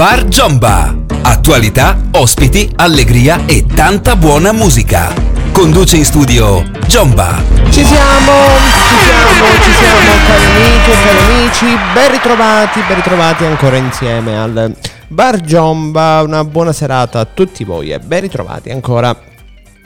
Bar Giomba. Attualità, ospiti, allegria e tanta buona musica. Conduce in studio Giomba. Ci siamo, ci siamo, ci siamo cari amici e cari amici, ben ritrovati, ben ritrovati ancora insieme al Bar Giomba, una buona serata a tutti voi e ben ritrovati ancora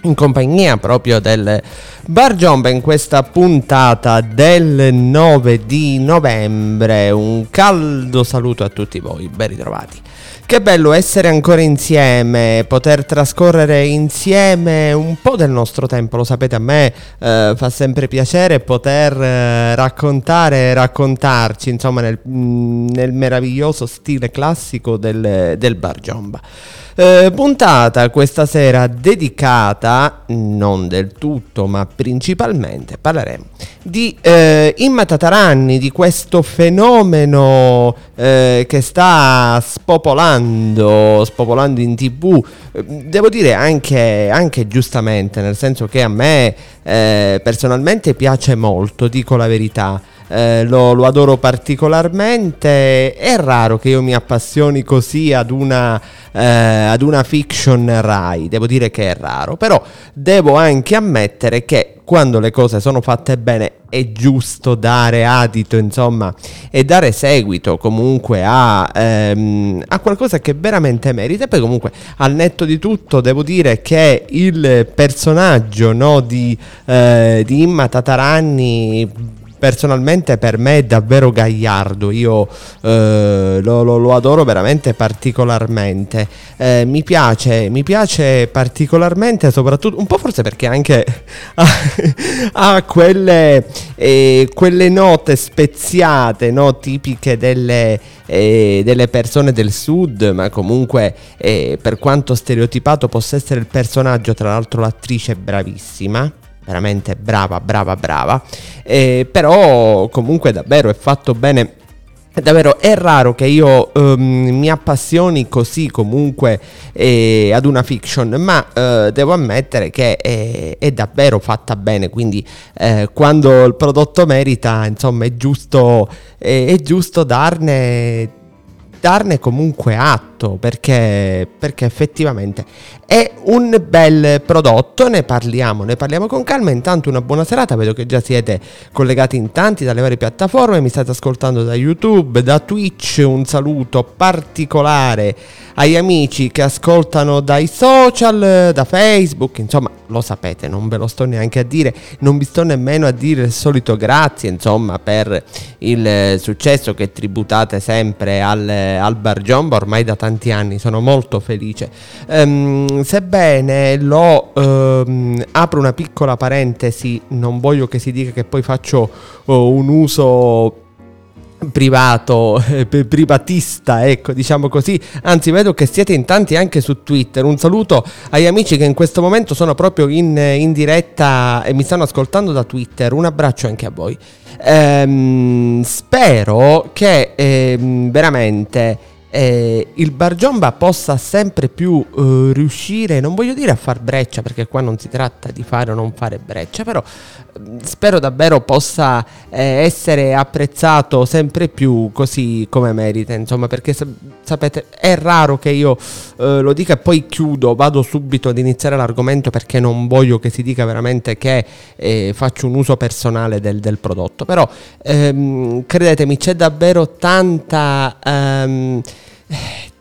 in compagnia proprio del Bar Giomba in questa puntata del 9 di novembre. Un caldo saluto a tutti voi, ben ritrovati. Che bello essere ancora insieme, poter trascorrere insieme un po' del nostro tempo, lo sapete a me eh, fa sempre piacere poter eh, raccontare raccontarci insomma nel, nel, meraviglioso stile classico del, del Bar Giomba. Eh, puntata questa sera dedicata, non del tutto, ma principalmente parleremo di eh, Imma Tataranni, di questo fenomeno eh, che sta spopolando, spopolando in tv, devo dire anche, anche giustamente, nel senso che a me eh, personalmente piace molto, dico la verità eh, lo, lo, adoro particolarmente. È raro che io mi appassioni così ad una, eh, ad una fiction Rai, devo dire che è raro, però devo anche ammettere che quando le cose sono fatte bene è giusto dare adito, insomma, e dare seguito comunque a, ehm, a, qualcosa che veramente merita. E poi comunque al netto di tutto devo dire che il personaggio no, di, eh, di Imma Tataranni personalmente per me è davvero gagliardo, io eh, lo, lo, lo, adoro veramente particolarmente, eh, mi, piace, mi piace particolarmente soprattutto, un po' forse perché anche ha, quelle, eh, quelle, note speziate, no? tipiche delle, eh, delle, persone del sud, ma comunque eh, per quanto stereotipato possa essere il personaggio, tra l'altro l'attrice è bravissima veramente brava, brava, brava. Eh, però comunque davvero è fatto bene. Davvero è raro che io um, mi appassioni così comunque eh, ad una fiction, ma eh, devo ammettere che è, è, davvero fatta bene, quindi eh, quando il prodotto merita, insomma, è giusto, è giusto darne darne comunque atto perché, perché effettivamente è un bel prodotto, ne parliamo, ne parliamo con calma. Intanto una buona serata, vedo che già siete collegati in tanti dalle varie piattaforme, mi state ascoltando da YouTube, da Twitch, un saluto particolare agli amici che ascoltano dai social, da Facebook, insomma lo sapete, non ve lo sto neanche a dire, non vi sto nemmeno a dire il solito grazie, insomma, per il successo che tributate sempre al, al Bar Jumbo ormai da tanti anni, sono molto felice. Um, sebbene lo um, apro una piccola parentesi, non voglio che si dica che poi faccio uh, un uso privato, eh, privatista, ecco, diciamo così. Anzi, vedo che siete in tanti anche su Twitter. Un saluto agli amici che in questo momento sono proprio in, in diretta e mi stanno ascoltando da Twitter. Un abbraccio anche a voi. Ehm, spero che ehm, veramente eh, il Bargiomba possa sempre più eh, riuscire, non voglio dire a far breccia perché qua non si tratta di fare o non fare breccia, però eh, spero davvero possa eh, essere apprezzato sempre più così come merita, insomma, perché sapete è raro che io eh, lo dica e poi chiudo, vado subito ad iniziare l'argomento perché non voglio che si dica veramente che eh, faccio un uso personale del, del prodotto, però ehm, credetemi c'è davvero tanta... Ehm,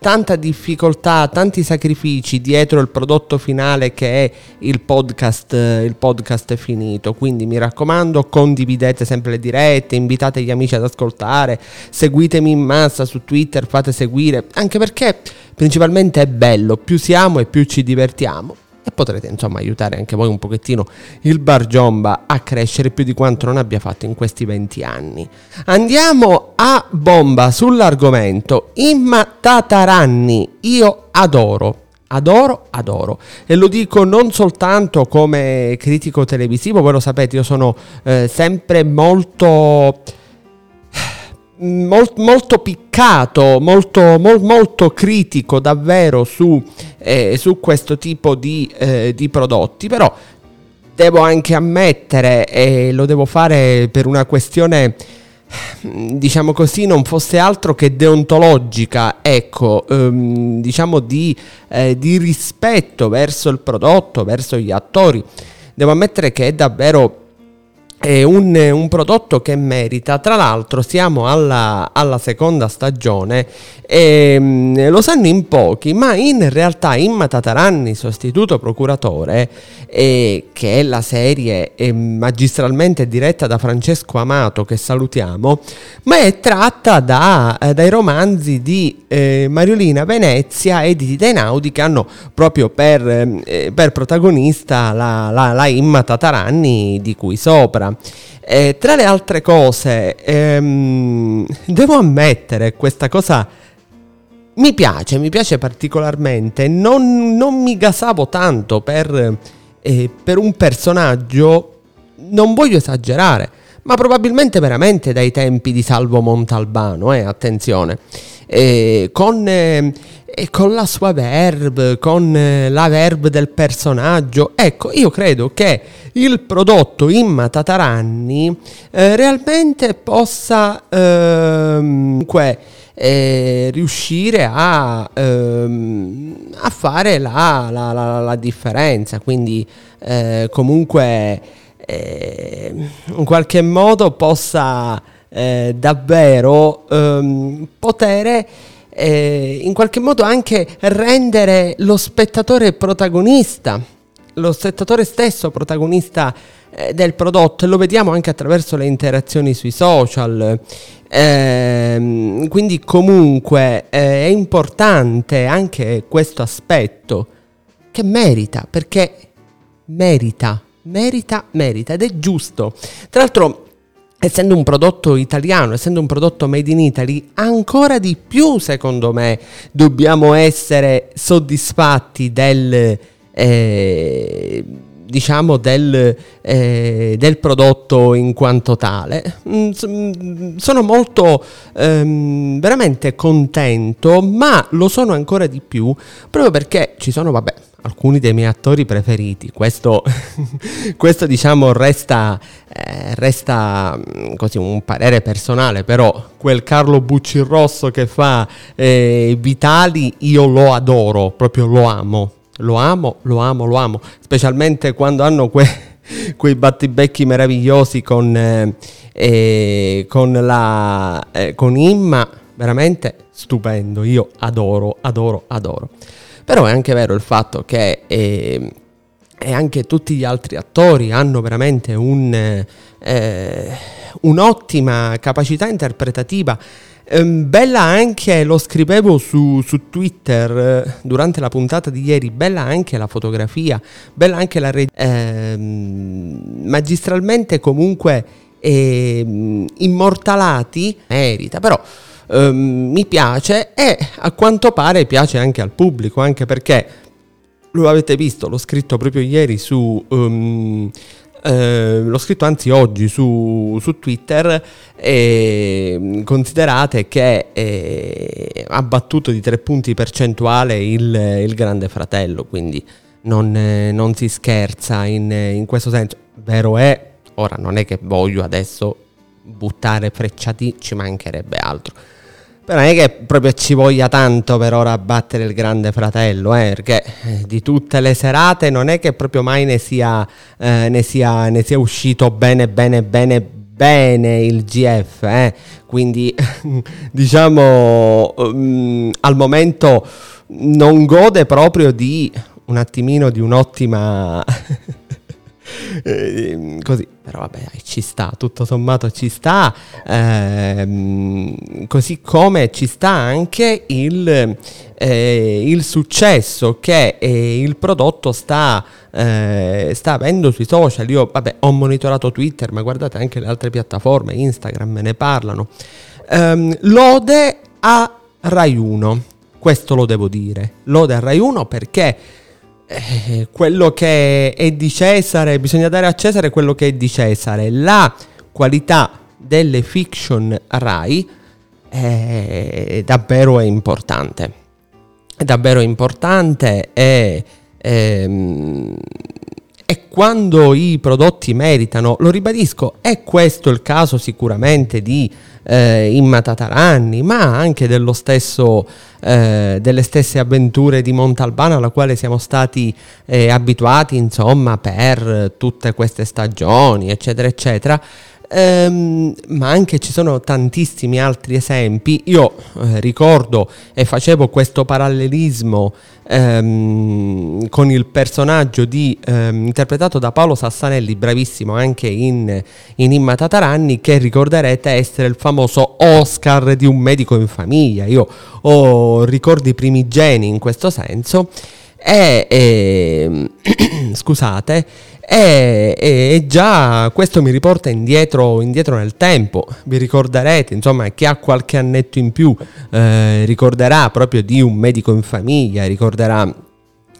tanta difficoltà, tanti sacrifici dietro il prodotto finale che è il podcast, il podcast finito. Quindi mi raccomando, condividete sempre le dirette, invitate gli amici ad ascoltare, seguitemi in massa su Twitter, fate seguire, anche perché principalmente è bello, più siamo e più ci divertiamo e potrete insomma aiutare anche voi un pochettino il Bar Giomba a crescere più di quanto non abbia fatto in questi 20 anni. Andiamo a bomba sull'argomento Imma Tataranni, io adoro. Adoro, adoro. E lo dico non soltanto come critico televisivo, voi lo sapete, io sono eh, sempre molto Mol, molto piccato, molto, mol, molto, critico davvero su, eh, su questo tipo di, eh, di, prodotti, però devo anche ammettere, e lo devo fare per una questione diciamo così, non fosse altro che deontologica, ecco, ehm, diciamo di, eh, di rispetto verso il prodotto, verso gli attori. Devo ammettere che è davvero è un, un, prodotto che merita. Tra l'altro, siamo alla, alla seconda stagione e mm, lo sanno in pochi, ma in realtà Imma Tataranni, sostituto procuratore, eh, che è la serie eh, magistralmente diretta da Francesco Amato, che salutiamo, ma è tratta da, eh, dai romanzi di eh, Mariolina Venezia e di Tita che hanno proprio per, eh, per protagonista la, la, la Imma Tataranni di cui sopra. Eh, tra le altre cose, ehm, devo ammettere questa cosa mi piace, mi piace particolarmente. Non, non mi gasavo tanto per, eh, per, un personaggio, non voglio esagerare, ma probabilmente veramente dai tempi di Salvo Montalbano, eh, attenzione. Eh, con e con la sua verb, con eh, la verb del personaggio. Ecco, io credo che il prodotto Imma Tataranni eh, realmente possa ehm, eh, riuscire a, ehm, a fare la, la, la, la, differenza, quindi eh, comunque eh, in qualche modo possa eh, davvero ehm, poter eh, in qualche modo anche rendere lo spettatore protagonista, lo spettatore stesso protagonista eh, del prodotto e lo vediamo anche attraverso le interazioni sui social. Eh, quindi comunque eh, è importante anche questo aspetto che merita, perché merita, merita, merita ed è giusto. Tra l'altro essendo un prodotto italiano, essendo un prodotto made in Italy, ancora di più, secondo me, dobbiamo essere soddisfatti del, eh, diciamo, del, eh, del, prodotto in quanto tale. Mm, mm, sono molto ehm, veramente contento, ma lo sono ancora di più proprio perché ci sono, vabbè, alcuni dei miei attori preferiti. Questo, questo diciamo resta, eh, resta mm, così un parere personale, però quel Carlo Bucci Rosso che fa eh, Vitali io lo adoro, proprio lo amo. Lo amo, lo amo, lo amo, specialmente quando hanno que- quei battibecchi meravigliosi con, eh, eh con, la, eh, con Imma, veramente stupendo, io adoro, adoro, adoro. Però è anche vero il fatto che eh, e anche tutti gli altri attori hanno veramente un, eh, un'ottima capacità interpretativa. Ehm, bella anche, lo scrivevo su, su Twitter eh, durante la puntata di ieri, bella anche la fotografia, bella anche la regia. Ehm, magistralmente comunque ehm, immortalati, merita, però ehm, mi piace e a quanto pare piace anche al pubblico, anche perché lo avete visto, l'ho scritto proprio ieri su... Um, eh, l'ho scritto anzi oggi su, su Twitter e considerate che eh, ha battuto di tre punti percentuali il, il Grande Fratello, quindi non, eh, non si scherza in, in, questo senso. Vero è, ora non è che voglio adesso buttare frecciati, ci mancherebbe altro però non è che proprio ci voglia tanto per ora battere il grande fratello, eh, perché eh, di tutte le serate non è che proprio mai ne sia, eh, ne sia, ne sia uscito bene, bene, bene, bene il GF. Eh. Quindi diciamo um, al momento non gode proprio di un attimino di un'ottima eh, così, però vabbè, ci sta, tutto sommato ci sta, ehm, così come ci sta anche il, eh, il successo che eh, il prodotto sta, eh, sta, avendo sui social. Io vabbè, ho monitorato Twitter, ma guardate anche le altre piattaforme, Instagram me ne parlano. Ehm, lode a Rai 1, questo lo devo dire, lode a Rai 1 perché eh, quello che è di Cesare, bisogna dare a Cesare quello che è di Cesare. La qualità delle fiction Rai è davvero importante. È davvero importante e, ehm, e quando i prodotti meritano, lo ribadisco, è questo il caso sicuramente di eh, Imma Tataranni, ma anche stesso, eh, delle stesse avventure di Montalbano alla quale siamo stati eh, abituati insomma per tutte queste stagioni, eccetera, eccetera. Um, ma anche ci sono tantissimi altri esempi. Io eh, ricordo e facevo questo parallelismo um, con il personaggio di, um, interpretato da Paolo Sassanelli, bravissimo anche in, in Imma Tataranni, che ricorderete essere il famoso Oscar di un medico in famiglia. Io ho ricordi primigeni in questo senso. E, e scusate, e, e, già questo mi riporta indietro, indietro, nel tempo. Vi ricorderete, insomma, chi ha qualche annetto in più eh, ricorderà proprio di un medico in famiglia, ricorderà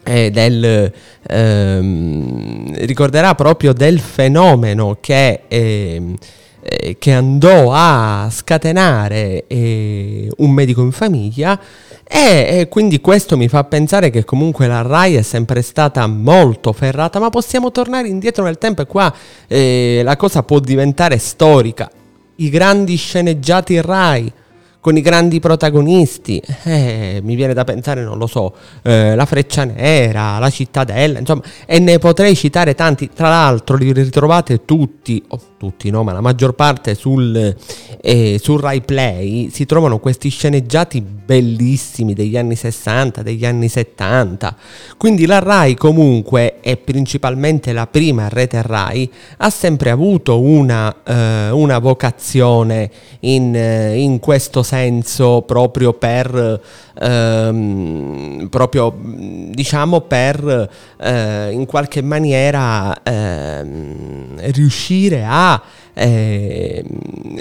eh, del, ehm, ricorderà proprio del fenomeno che, eh, che andò a scatenare eh, un medico in famiglia e, e, quindi questo mi fa pensare che comunque la RAI è sempre stata molto ferrata, ma possiamo tornare indietro nel tempo e qua eh, la cosa può diventare storica. I grandi sceneggiati RAI con i grandi protagonisti. Eh, mi viene da pensare, non lo so, eh, La Freccia Nera, La Cittadella, insomma, e ne potrei citare tanti. Tra l'altro li ritrovate tutti, o tutti no, ma la maggior parte sul, eh, sul Rai Play si trovano questi sceneggiati bellissimi degli anni 60, degli anni 70. Quindi la Rai comunque, e principalmente la prima rete Rai, ha sempre avuto una, eh, una vocazione in, eh, in questo senso senso proprio per, ehm, proprio, diciamo per eh, in qualche maniera ehm, riuscire a eh,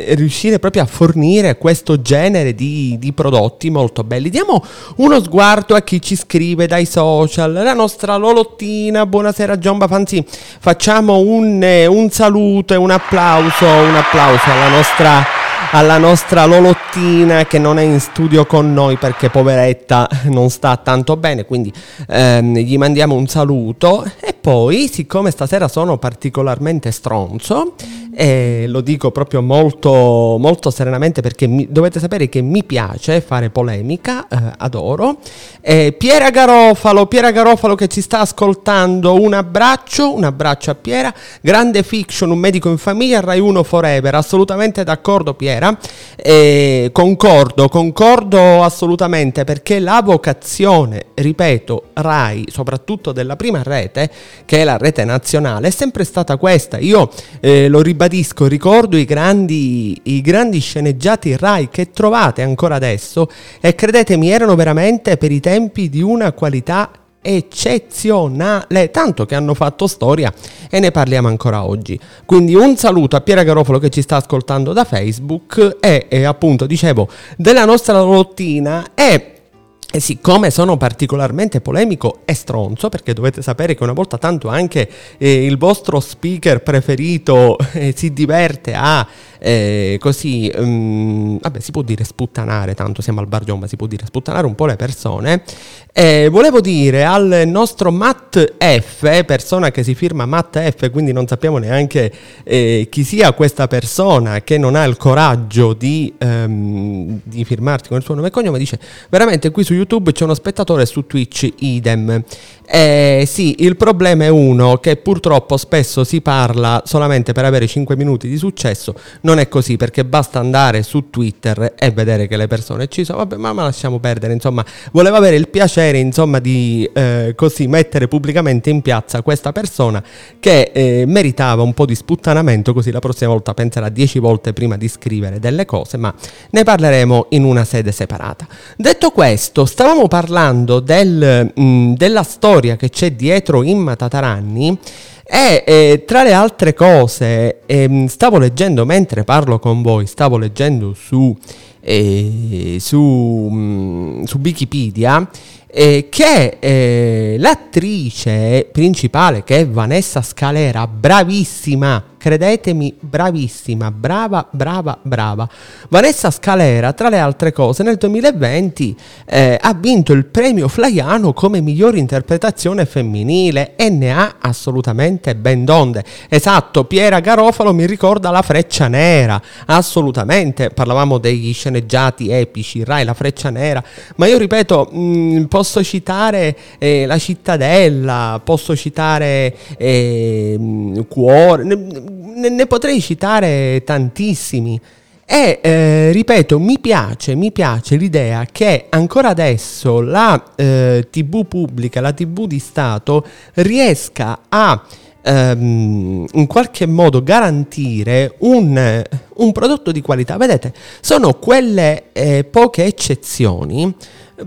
riuscire proprio a fornire questo genere di, di, prodotti molto belli. Diamo uno sguardo a chi ci scrive dai social, la nostra Lolottina, buonasera Giomba Fanzi, facciamo un, un saluto e un applauso, un applauso alla nostra alla nostra Lolottina che non è in studio con noi perché poveretta non sta tanto bene, quindi ehm, gli mandiamo un saluto. E poi siccome stasera sono particolarmente stronzo e lo dico proprio molto, molto serenamente perché mi, dovete sapere che mi piace fare polemica, eh, adoro. Eh, Piera Garofalo, Piera Garofalo che ci sta ascoltando, un abbraccio, un abbraccio a Piera, grande fiction, un medico in famiglia, Rai 1 Forever, assolutamente d'accordo Piera, eh, concordo, concordo assolutamente perché la vocazione, ripeto, Rai, soprattutto della prima rete, che è la rete nazionale, è sempre stata questa. Io eh, lo ribadisco ribadisco, ricordo i grandi, i grandi sceneggiati Rai che trovate ancora adesso e credetemi erano veramente per i tempi di una qualità eccezionale, tanto che hanno fatto storia e ne parliamo ancora oggi. Quindi un saluto a Piera Garofalo che ci sta ascoltando da Facebook e, e appunto dicevo della nostra lottina e e siccome sono particolarmente polemico e stronzo, perché dovete sapere che una volta tanto anche eh, il vostro speaker preferito eh, si diverte a eh, così, um, vabbè, si può dire sputtanare, tanto siamo al bar ma si può dire sputtanare un po' le persone. Eh, volevo dire al nostro Matt F, persona che si firma Matt F, quindi non sappiamo neanche eh, chi sia questa persona che non ha il coraggio di, um, di firmarsi con il suo nome e cognome, dice veramente qui su YouTube c'è uno spettatore, su Twitch idem. Eh, sì, il problema è uno che purtroppo spesso si parla solamente per avere 5 minuti di successo, non è così perché basta andare su Twitter e vedere che le persone ci sono, vabbè ma, ma lasciamo perdere, insomma, volevo avere il piacere insomma di eh, così mettere pubblicamente in piazza questa persona che eh, meritava un po' di sputtanamento, così la prossima volta penserà 10 volte prima di scrivere delle cose, ma ne parleremo in una sede separata. Detto questo, stavamo parlando del, mh, della storia storia che c'è dietro Imma Tataranni e eh, tra le altre cose eh, stavo leggendo mentre parlo con voi, stavo leggendo su, eh, su, mh, mm, su Wikipedia eh, che eh, l'attrice principale che è Vanessa Scalera, bravissima, credetemi, bravissima, brava, brava, brava. Vanessa Scalera, tra le altre cose, nel 2020 eh, ha vinto il premio Flaiano come miglior interpretazione femminile e ne ha assolutamente ben donde. Esatto, Piera Garofalo mi ricorda la freccia nera, assolutamente, parlavamo degli sceneggiati epici, Rai la freccia nera, ma io ripeto, mh, mm, posso citare eh, La cittadella, posso citare eh, Cuore, ne, ne potrei citare tantissimi. E eh, ripeto, mi piace, mi piace l'idea che ancora adesso la eh, TV pubblica, la TV di Stato riesca a ehm, in qualche modo garantire un, un, prodotto di qualità. Vedete, sono quelle eh, poche eccezioni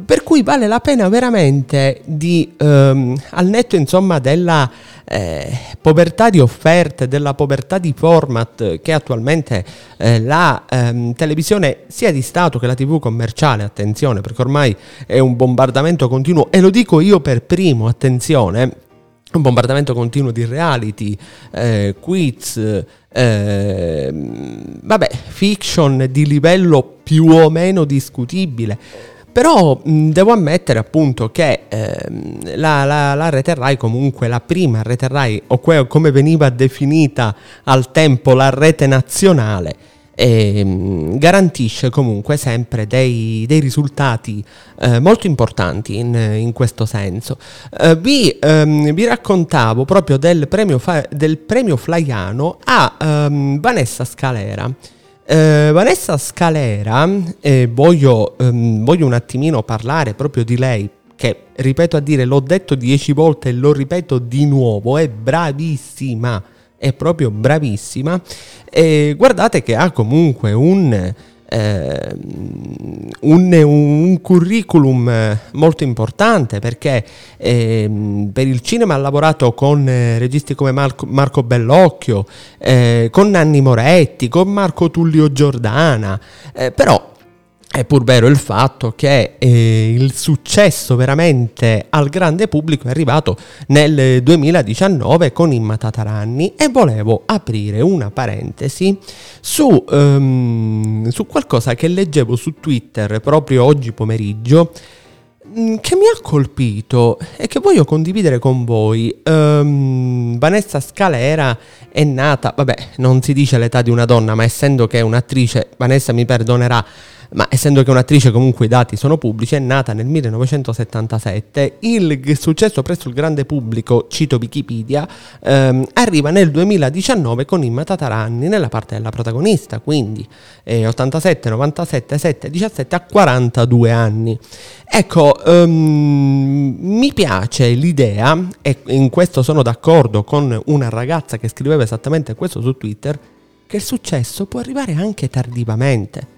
per cui vale la pena veramente di, ehm, al netto insomma della eh, povertà di offerte, della povertà di format che attualmente eh, la ehm, televisione sia di Stato che la TV commerciale, attenzione perché ormai è un bombardamento continuo e lo dico io per primo, attenzione, un bombardamento continuo di reality, eh, quiz, eh, vabbè, fiction di livello più o meno discutibile. Però mh, devo ammettere appunto che ehm, la, la, la, rete Rai, comunque la prima rete Rai, o que- come veniva definita al tempo la rete nazionale, ehm, garantisce comunque sempre dei, dei risultati eh, molto importanti in, in questo senso. Eh, vi, ehm, vi, raccontavo proprio del premio, fa- del premio Flaiano a ehm, Vanessa Scalera. Eh, Vanessa Scalera, eh, voglio, ehm, voglio un attimino parlare proprio di lei, che ripeto a dire, l'ho detto dieci volte e lo ripeto di nuovo, è bravissima, è proprio bravissima. E guardate che ha comunque un eh, un, un, curriculum molto importante perché eh, per il cinema ha lavorato con eh, registi come Marco, Marco Bellocchio, eh, con Nanni Moretti, con Marco Tullio Giordana, eh, però è pur vero il fatto che eh, il successo veramente al grande pubblico è arrivato nel 2019 con Imma Tataranni e volevo aprire una parentesi su, um, su qualcosa che leggevo su Twitter proprio oggi pomeriggio mm, che mi ha colpito e che voglio condividere con voi. Um, Vanessa Scalera è nata, vabbè, non si dice l'età di una donna, ma essendo che è un'attrice, Vanessa mi perdonerà, ma essendo che un'attrice comunque i dati sono pubblici, è nata nel 1977, il successo presso il grande pubblico, cito Wikipedia, ehm, arriva nel 2019 con Imma Tataranni nella parte della protagonista, quindi eh, 87, 97, 7, 17 a 42 anni. Ecco, um, mi piace l'idea, e in questo sono d'accordo con una ragazza che scriveva esattamente questo su Twitter, che il successo può arrivare anche tardivamente.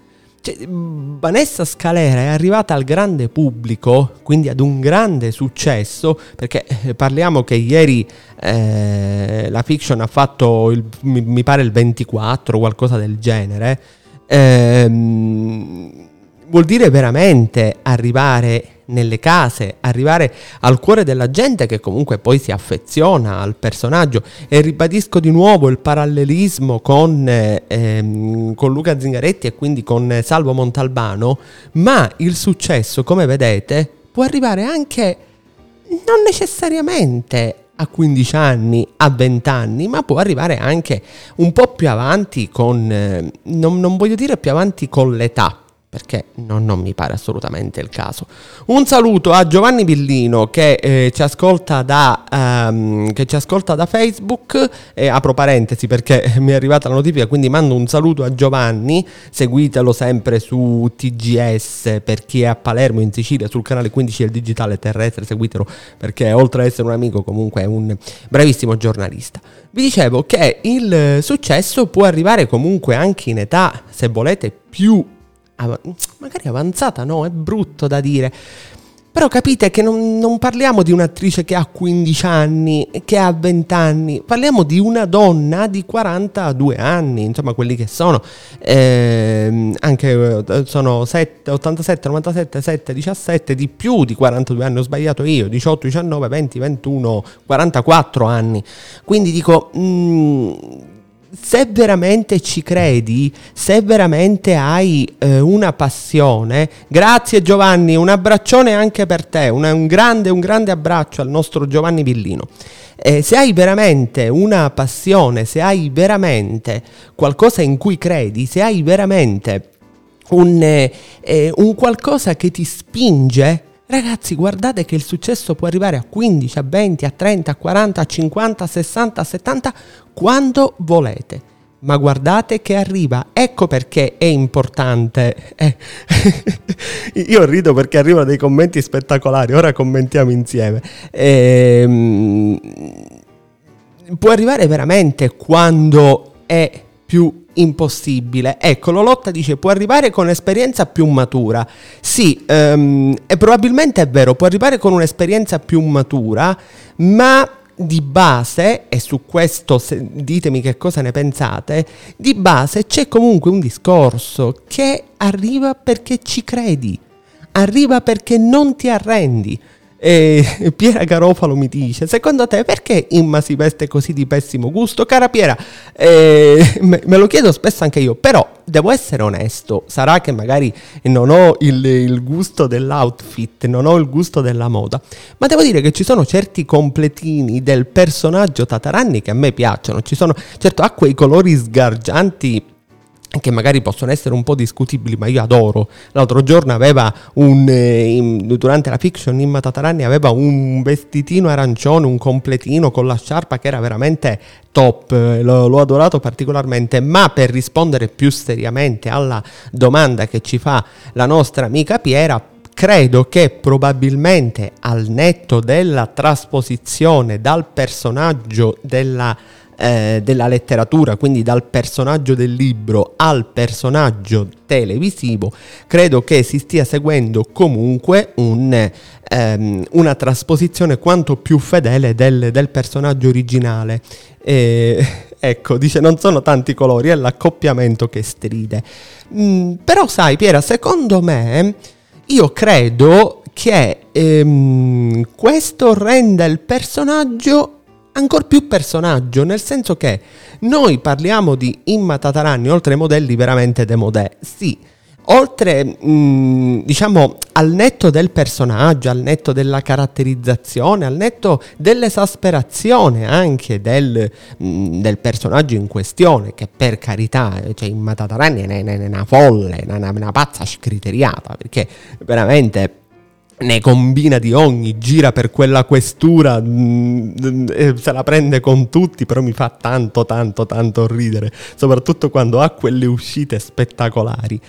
Cioè, Vanessa Scalera è arrivata al grande pubblico, quindi ad un grande successo, perché eh, parliamo che ieri eh, la fiction ha fatto, il, mi, pare, il 24, qualcosa del genere. Eh, vuol dire veramente arrivare nelle case, arrivare al cuore della gente che comunque poi si affeziona al personaggio. E ribadisco di nuovo il parallelismo con, eh, ehm, con Luca Zingaretti e quindi con Salvo Montalbano, ma il successo, come vedete, può arrivare anche non necessariamente a 15 anni, a 20 anni, ma può arrivare anche un po' più avanti con, eh, non, non voglio dire più avanti con l'età, perché no, non mi pare assolutamente il caso. Un saluto a Giovanni Villino che, eh, ci, ascolta da, um, che ci ascolta da Facebook, e apro parentesi perché mi è arrivata la notifica, quindi mando un saluto a Giovanni, seguitelo sempre su TGS per chi è a Palermo in Sicilia sul canale 15 del digitale terrestre, seguitelo perché oltre ad essere un amico comunque è un bravissimo giornalista. Vi dicevo che il successo può arrivare comunque anche in età, se volete, più magari avanzata, no, è brutto da dire. Però capite che non, non, parliamo di un'attrice che ha 15 anni, che ha 20 anni, parliamo di una donna di 42 anni, insomma quelli che sono, eh, anche sono 7, 87, 97, 7, 17, di più di 42 anni, ho sbagliato io, 18, 19, 20, 21, 44 anni. Quindi dico... Mh, mm, se veramente ci credi, se veramente hai eh, una passione, grazie Giovanni, un abbraccione anche per te, una, un, grande, un grande abbraccio al nostro Giovanni Villino. Eh, se hai veramente una passione, se hai veramente qualcosa in cui credi, se hai veramente un, eh, eh un qualcosa che ti spinge Ragazzi, guardate che il successo può arrivare a 15, a 20, a 30, a 40, a 50, a 60, a 70, quando volete. Ma guardate che arriva, ecco perché è importante. Eh. Io rido perché arrivano dei commenti spettacolari, ora commentiamo insieme. Ehm, può arrivare veramente quando è più impossibile. Ecco, Lolotta dice può arrivare con un'esperienza più matura. Sì, um, e probabilmente è vero, può arrivare con un'esperienza più matura, ma di base, e su questo ditemi che cosa ne pensate, di base c'è comunque un discorso che arriva perché ci credi, arriva perché non ti arrendi. E Piera Garofalo mi dice: Secondo te perché Imma si veste così di pessimo gusto? Cara Piera, eh, me, me, lo chiedo spesso anche io, però devo essere onesto. Sarà che magari non ho il, il, gusto dell'outfit, non ho il gusto della moda, ma devo dire che ci sono certi completini del personaggio Tataranni che a me piacciono. Ci sono, certo, ha quei colori sgargianti che magari possono essere un po' discutibili, ma io adoro. L'altro giorno aveva un eh, in, durante la fiction Imma Tatarani aveva un vestitino arancione, un completino con la sciarpa che era veramente top, l'ho, l'ho adorato particolarmente, ma per rispondere più seriamente alla domanda che ci fa la nostra amica Piera, credo che probabilmente al netto della trasposizione dal personaggio della eh, della letteratura, quindi dal personaggio del libro al personaggio televisivo, credo che si stia seguendo comunque un, ehm, una trasposizione quanto più fedele del, del personaggio originale. E, ecco, dice non sono tanti colori, è l'accoppiamento che stride. Mm, però sai Piera, secondo me, io credo che ehm, questo renda il personaggio ancora più personaggio, nel senso che noi parliamo di Imma Tatarani, oltre ai modelli veramente demodè, sì, oltre mh, diciamo al netto del personaggio, al netto della caratterizzazione, al netto dell'esasperazione anche del, mh, del personaggio in questione, che per carità, cioè Imma Tatarani è una, una folle, una, una pazza scriteriata, perché veramente ne combina di ogni, gira per quella questura, mh, mm, se la prende con tutti, però mi fa tanto, tanto, tanto ridere, soprattutto quando ha quelle uscite spettacolari.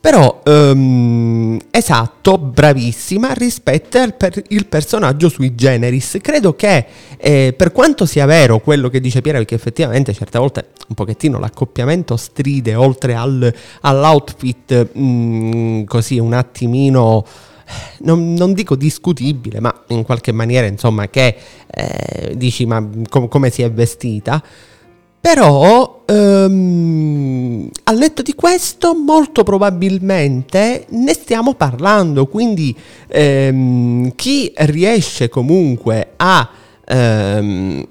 Però, um, esatto, bravissima rispetto al per il personaggio sui generis. Credo che, eh, per quanto sia vero quello che dice Piera, perché effettivamente certe volte un pochettino l'accoppiamento stride, oltre al, all'outfit mh, mm, così un attimino non, non, dico discutibile, ma in qualche maniera insomma che eh, dici ma com- come si è vestita. Però ehm, al netto di questo molto probabilmente ne stiamo parlando, quindi ehm, chi riesce comunque a... Ehm,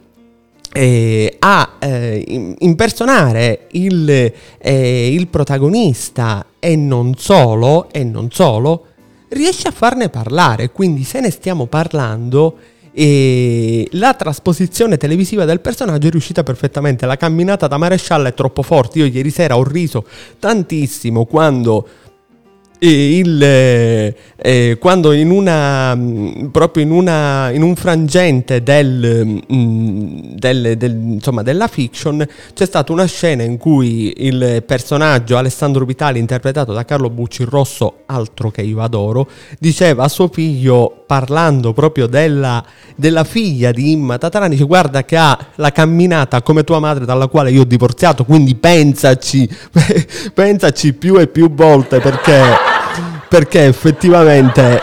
eh, a eh, impersonare il, eh, il, protagonista e non solo, e non solo riesce a farne parlare, quindi se ne stiamo parlando e la trasposizione televisiva del personaggio è riuscita perfettamente, la camminata da maresciallo è troppo forte, io ieri sera ho riso tantissimo quando il, eh, eh, quando in una mm, proprio in, una, in un frangente del, mm, del, del, insomma, della fiction c'è stata una scena in cui il personaggio Alessandro Vitali interpretato da Carlo Bucci Rosso altro che io adoro diceva a suo figlio parlando proprio della, della figlia di Imma Tatarani dice guarda che ha la camminata come tua madre dalla quale io ho divorziato quindi pensaci pensaci più e più volte perché perché effettivamente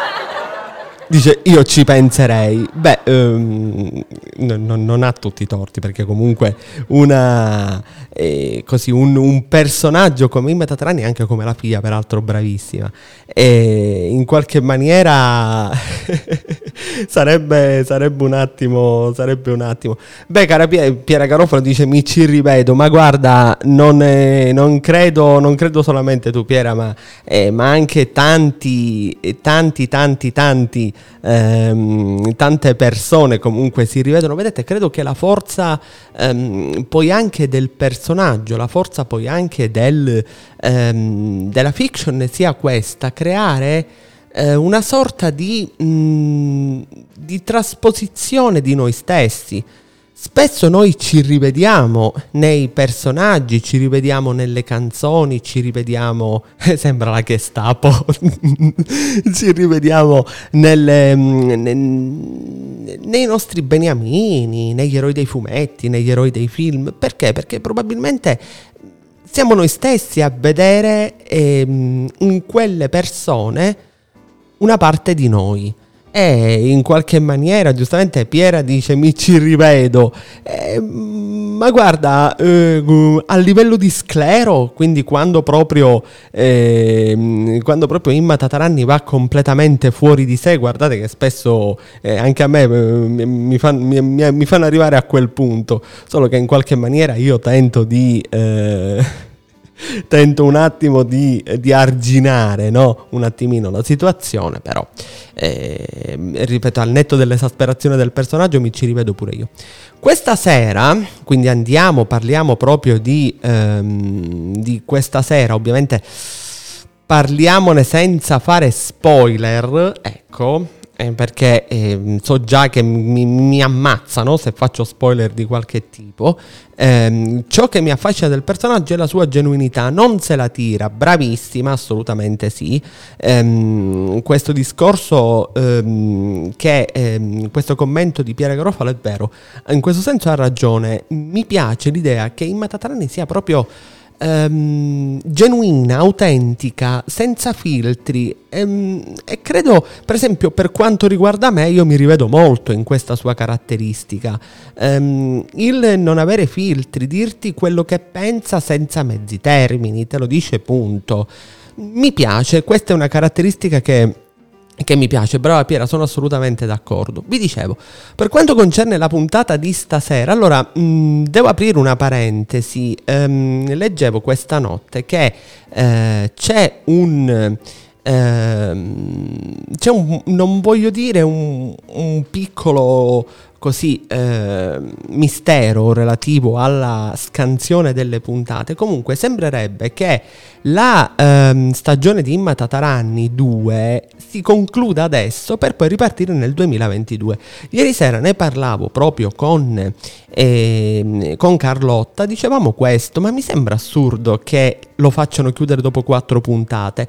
Dice io ci penserei. Beh, um, non, non, ha tutti i torti perché comunque una, eh, così, un, un, personaggio come Imma Tatarani, anche come la figlia, peraltro bravissima, e in qualche maniera sarebbe, sarebbe, un attimo, sarebbe un attimo. Beh, cara Piera Garofalo dice mi ci rivedo, ma guarda, non, eh, non, credo, non credo solamente tu Piera, ma, eh, ma anche tanti, tanti, tanti, tanti ehm, tante persone comunque si rivedono. Vedete, credo che la forza ehm, poi anche del personaggio, la forza poi anche del, ehm, della fiction sia questa, creare eh, una sorta di, mh, mm, di trasposizione di noi stessi. Spesso noi ci rivediamo nei personaggi, ci rivediamo nelle canzoni, ci rivediamo, sembra la Gestapo, ci rivediamo nelle, ne, nei nostri beniamini, negli eroi dei fumetti, negli eroi dei film. Perché? Perché probabilmente siamo noi stessi a vedere eh, in quelle persone una parte di noi e in qualche maniera, giustamente Piera dice mi ci rivedo, eh, ma guarda, eh, a livello di sclero, quindi quando proprio, eh, quando proprio Imma Tataranni va completamente fuori di sé, guardate che spesso eh, anche a me eh, mi, fan, mi, mi, fanno arrivare a quel punto, solo che in qualche maniera io tento di eh, tento un attimo di, di arginare no? un attimino la situazione, però eh, ripeto, al netto dell'esasperazione del personaggio mi ci rivedo pure io. Questa sera, quindi andiamo, parliamo proprio di, ehm, di questa sera, ovviamente parliamone senza fare spoiler, ecco, eh, perché eh, so già che mi, mi, ammazzano se faccio spoiler di qualche tipo. Eh, ciò che mi affascina del personaggio è la sua genuinità, non se la tira, bravissima, assolutamente sì. Ehm, questo discorso, ehm, che ehm, questo commento di Piera Garofalo è vero, in questo senso ha ragione. Mi piace l'idea che in Matatarani sia proprio ehm, genuina, autentica, senza filtri ehm, e credo, per esempio, per quanto riguarda me, io mi rivedo molto in questa sua caratteristica. Ehm, il non avere filtri, dirti quello che pensa senza mezzi termini, te lo dice punto. Mi piace, questa è una caratteristica che che mi piace, brava Piera, sono assolutamente d'accordo. Vi dicevo, per quanto concerne la puntata di stasera, allora mh, mm, devo aprire una parentesi. Ehm, leggevo questa notte che eh, c'è un... Ehm, c'è un, non voglio dire un, un piccolo così eh, mistero relativo alla scansione delle puntate, comunque sembrerebbe che la ehm, stagione di Imma Tataranni 2 si concluda adesso per poi ripartire nel 2022. Ieri sera ne parlavo proprio con, eh, con Carlotta, dicevamo questo, ma mi sembra assurdo che lo facciano chiudere dopo quattro puntate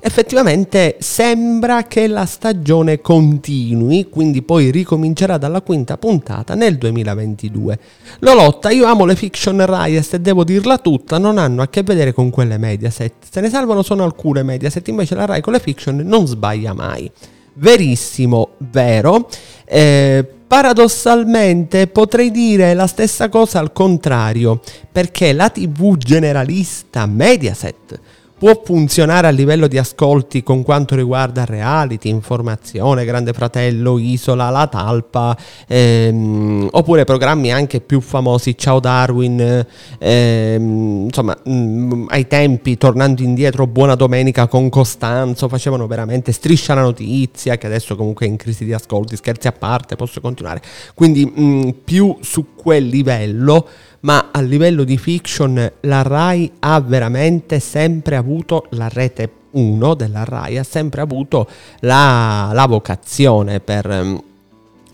effettivamente sembra che la stagione continui, quindi poi ricomincerà dalla quinta puntata nel 2022. Lolotta, io amo le fiction Riot e devo dirla tutta, non hanno a che vedere con quelle Mediaset. Se ne salvano sono alcune Mediaset, invece la Rai con le fiction non sbaglia mai. Verissimo, vero. Eh, paradossalmente potrei dire la stessa cosa al contrario, perché la TV generalista Mediaset può funzionare a livello di ascolti con quanto riguarda reality, informazione, Grande Fratello, Isola, La Talpa, ehm, oppure programmi anche più famosi, Ciao Darwin, ehm, insomma, mh, mm, ai tempi, tornando indietro, Buona Domenica con Costanzo, facevano veramente striscia la notizia, che adesso comunque è in crisi di ascolti, scherzi a parte, posso continuare. Quindi mh, mm, più su quel livello ma a livello di fiction la RAI ha veramente sempre avuto la rete 1 della RAI, ha sempre avuto la, la vocazione per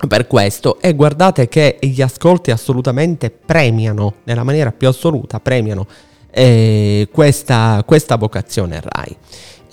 per questo. E guardate che gli ascolti assolutamente premiano nella maniera più assoluta premiano eh, questa, questa vocazione RAI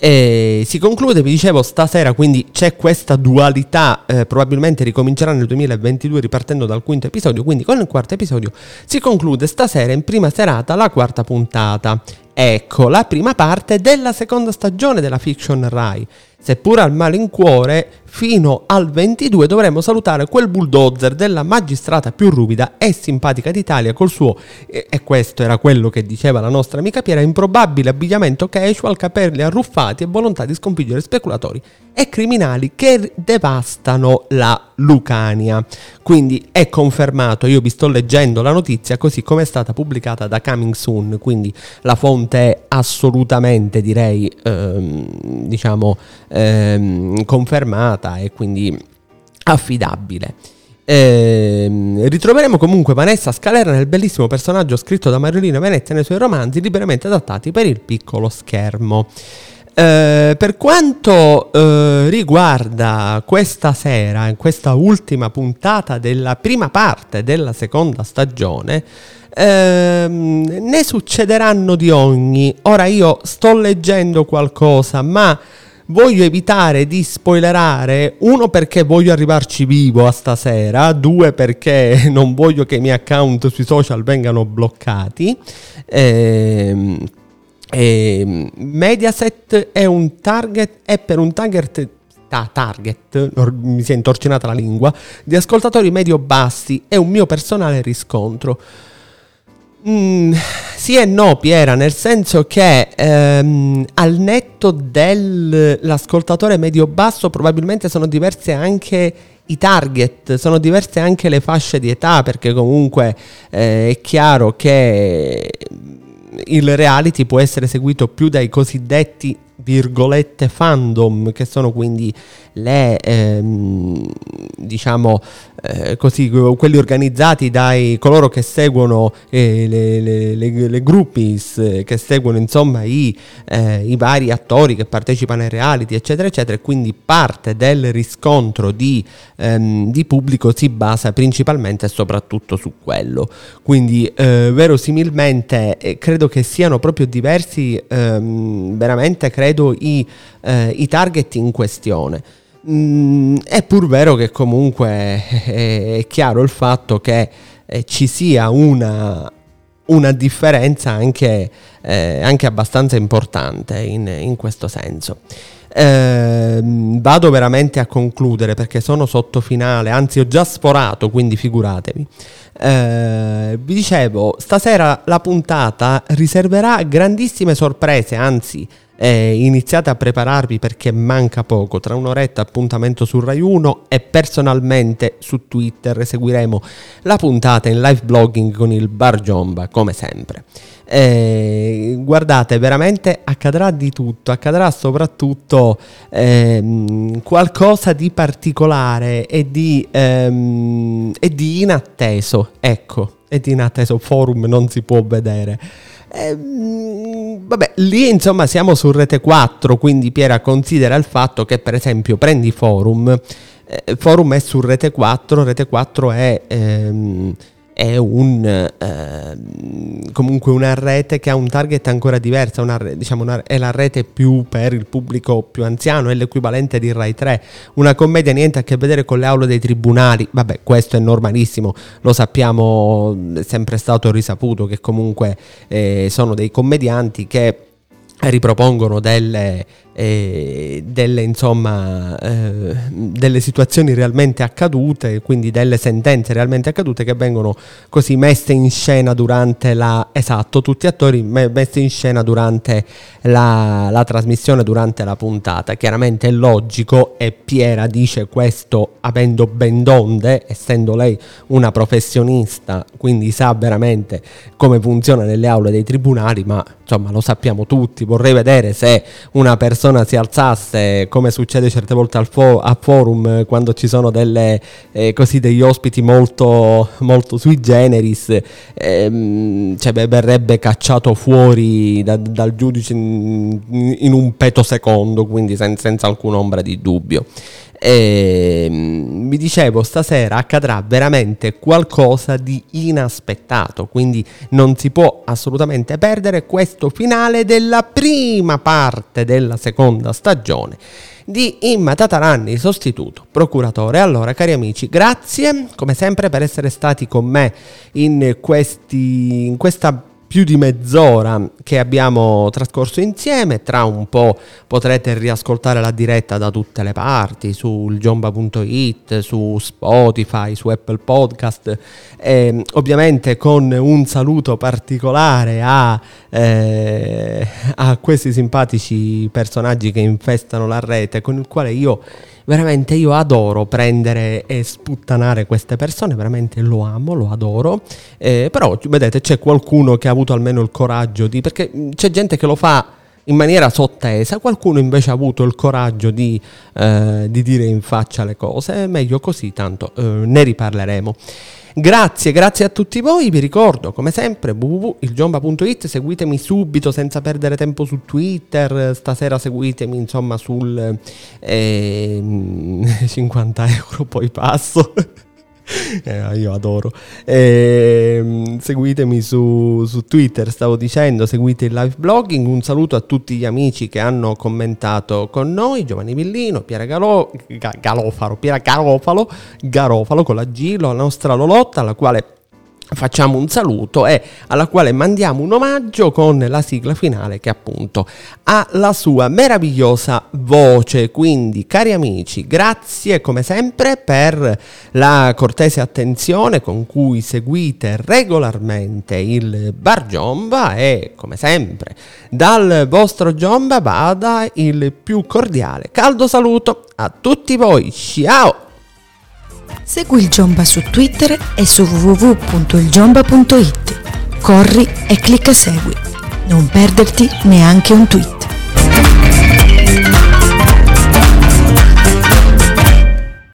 e si conclude, vi dicevo, stasera, quindi c'è questa dualità, eh, probabilmente ricomincerà nel 2022 ripartendo dal quinto episodio, quindi con il quarto episodio si conclude stasera in prima serata la quarta puntata. Ecco la prima parte della seconda stagione della fiction Rai. Seppur al malincuore, fino al 22 dovremmo salutare quel bulldozer della magistrata più ruvida e simpatica d'Italia col suo, e, questo era quello che diceva la nostra amica Piera, improbabile abbigliamento casual, capelli arruffati e volontà di sconfiggere speculatori e criminali che devastano la Lucania. Quindi è confermato, io vi sto leggendo la notizia così come è stata pubblicata da Coming Soon, quindi la fonte è assolutamente direi ehm, diciamo ehm, confermata e quindi affidabile. Eh, ritroveremo comunque Vanessa Scalera nel bellissimo personaggio scritto da Mariolina Venezia nei suoi romanzi liberamente adattati per il piccolo schermo. Eh, per quanto eh, riguarda questa sera, questa ultima puntata della prima parte della seconda stagione, ehm, ne succederanno di ogni. Ora io sto leggendo qualcosa, ma voglio evitare di spoilerare, uno perché voglio arrivarci vivo a stasera, due perché non voglio che i miei account sui social vengano bloccati. Ehm, e Mediaset è un target, è per un target target, mi si è intorcinata la lingua, di ascoltatori medio-bassi, è un mio personale riscontro. Mm, sì e no, Piera, nel senso che ehm, al netto dell'ascoltatore medio-basso probabilmente sono diverse anche i target, sono diverse anche le fasce di età, perché comunque eh, è chiaro che il reality può essere seguito più dai cosiddetti virgolette fandom che sono quindi le ehm, diciamo eh, così quelli organizzati dai coloro che seguono eh, le, le, le, le, groupies che seguono insomma i, eh, i, vari attori che partecipano ai reality eccetera eccetera e quindi parte del riscontro di, ehm, di pubblico si basa principalmente e soprattutto su quello. Quindi eh, verosimilmente eh, credo che siano proprio diversi ehm, veramente credo i, eh, i target in questione Mm, è pur vero che comunque è, è chiaro il fatto che eh, ci sia una, una differenza anche, eh, anche, abbastanza importante in, in questo senso. Eh, vado veramente a concludere perché sono sotto finale, anzi ho già sforato, quindi figuratevi. Eh, vi dicevo, stasera la puntata riserverà grandissime sorprese, anzi eh, iniziate a prepararvi perché manca poco, tra un'oretta appuntamento su Rai 1 e personalmente su Twitter seguiremo la puntata in live blogging con il Bar Giomba come sempre. Eh, guardate, veramente accadrà di tutto, accadrà soprattutto ehm, qualcosa di particolare e di, ehm, e di inatteso, ecco, e di inatteso, forum non si può vedere. Eh, vabbè, lì insomma siamo su Rete 4, quindi Piera considera il fatto che per esempio prendi Forum, eh, Forum è su Rete 4, Rete 4 è... Ehm, è un, eh, comunque una rete che ha un target ancora diverso, una, diciamo una, è la rete più per il pubblico più anziano, è l'equivalente di Rai 3, una commedia niente a che vedere con le aule dei tribunali, vabbè questo è normalissimo, lo sappiamo, è sempre stato risaputo che comunque eh, sono dei commedianti che ripropongono delle, delle, insomma, eh, delle situazioni realmente accadute, quindi delle sentenze realmente accadute che vengono così messe in scena durante la... esatto, tutti attori messi in scena durante la, la trasmissione, durante la puntata. Chiaramente è logico e Piera dice questo avendo ben donde, essendo lei una professionista, quindi sa veramente come funziona nelle aule dei tribunali, ma insomma lo sappiamo tutti, vorrei vedere se una persona si alzasse, come succede certe volte al fo- a forum, quando ci sono delle, eh, così degli ospiti molto, molto sui generis, ehm, cioè beh, verrebbe cacciato fuori da, dal giudice in, in, un peto secondo, quindi sen- senza alcuna ombra di dubbio. E vi dicevo, stasera accadrà veramente qualcosa di inaspettato, quindi non si può assolutamente perdere questo finale della prima parte della seconda stagione di Imma Tataranni, sostituto procuratore. Allora, cari amici, grazie come sempre per essere stati con me in, questi, in questa più di mezz'ora che abbiamo trascorso insieme. Tra un po' potrete riascoltare la diretta da tutte le parti, sul giomba.it, su Spotify, su Apple Podcast. E, ovviamente con un saluto particolare a, eh, a questi simpatici personaggi che infestano la rete, con il quale io veramente io adoro prendere e sputtanare queste persone, veramente lo amo, lo adoro, eh, però vedete c'è qualcuno che ha avuto almeno il coraggio di, perché c'è gente che lo fa in maniera sottesa, qualcuno invece ha avuto il coraggio di, eh, di dire in faccia le cose, meglio così, tanto eh, ne riparleremo. Grazie, grazie a tutti voi. Vi ricordo, come sempre, www.ilgiomba.it. Seguitemi subito senza perdere tempo su Twitter. Stasera seguitemi insomma sul eh, 50 euro, poi passo. Eh, io adoro. Eh, seguitemi su, su, Twitter, stavo dicendo, seguite il live blogging. Un saluto a tutti gli amici che hanno commentato con noi: Giovanni Villino, Piera Galo, Galofalo, Piera Garofalo, Garofalo con la G, la nostra Lolotta, alla quale facciamo un saluto e alla quale mandiamo un omaggio con la sigla finale che appunto ha la sua meravigliosa voce. Quindi cari amici, grazie come sempre per la cortese attenzione con cui seguite regolarmente il Bar Giomba e come sempre dal vostro Giomba vada il più cordiale caldo saluto a tutti voi. Ciao! Segui il Giomba su Twitter e su www.ilgiomba.it. Corri e clicca segui. Non perderti neanche un tweet.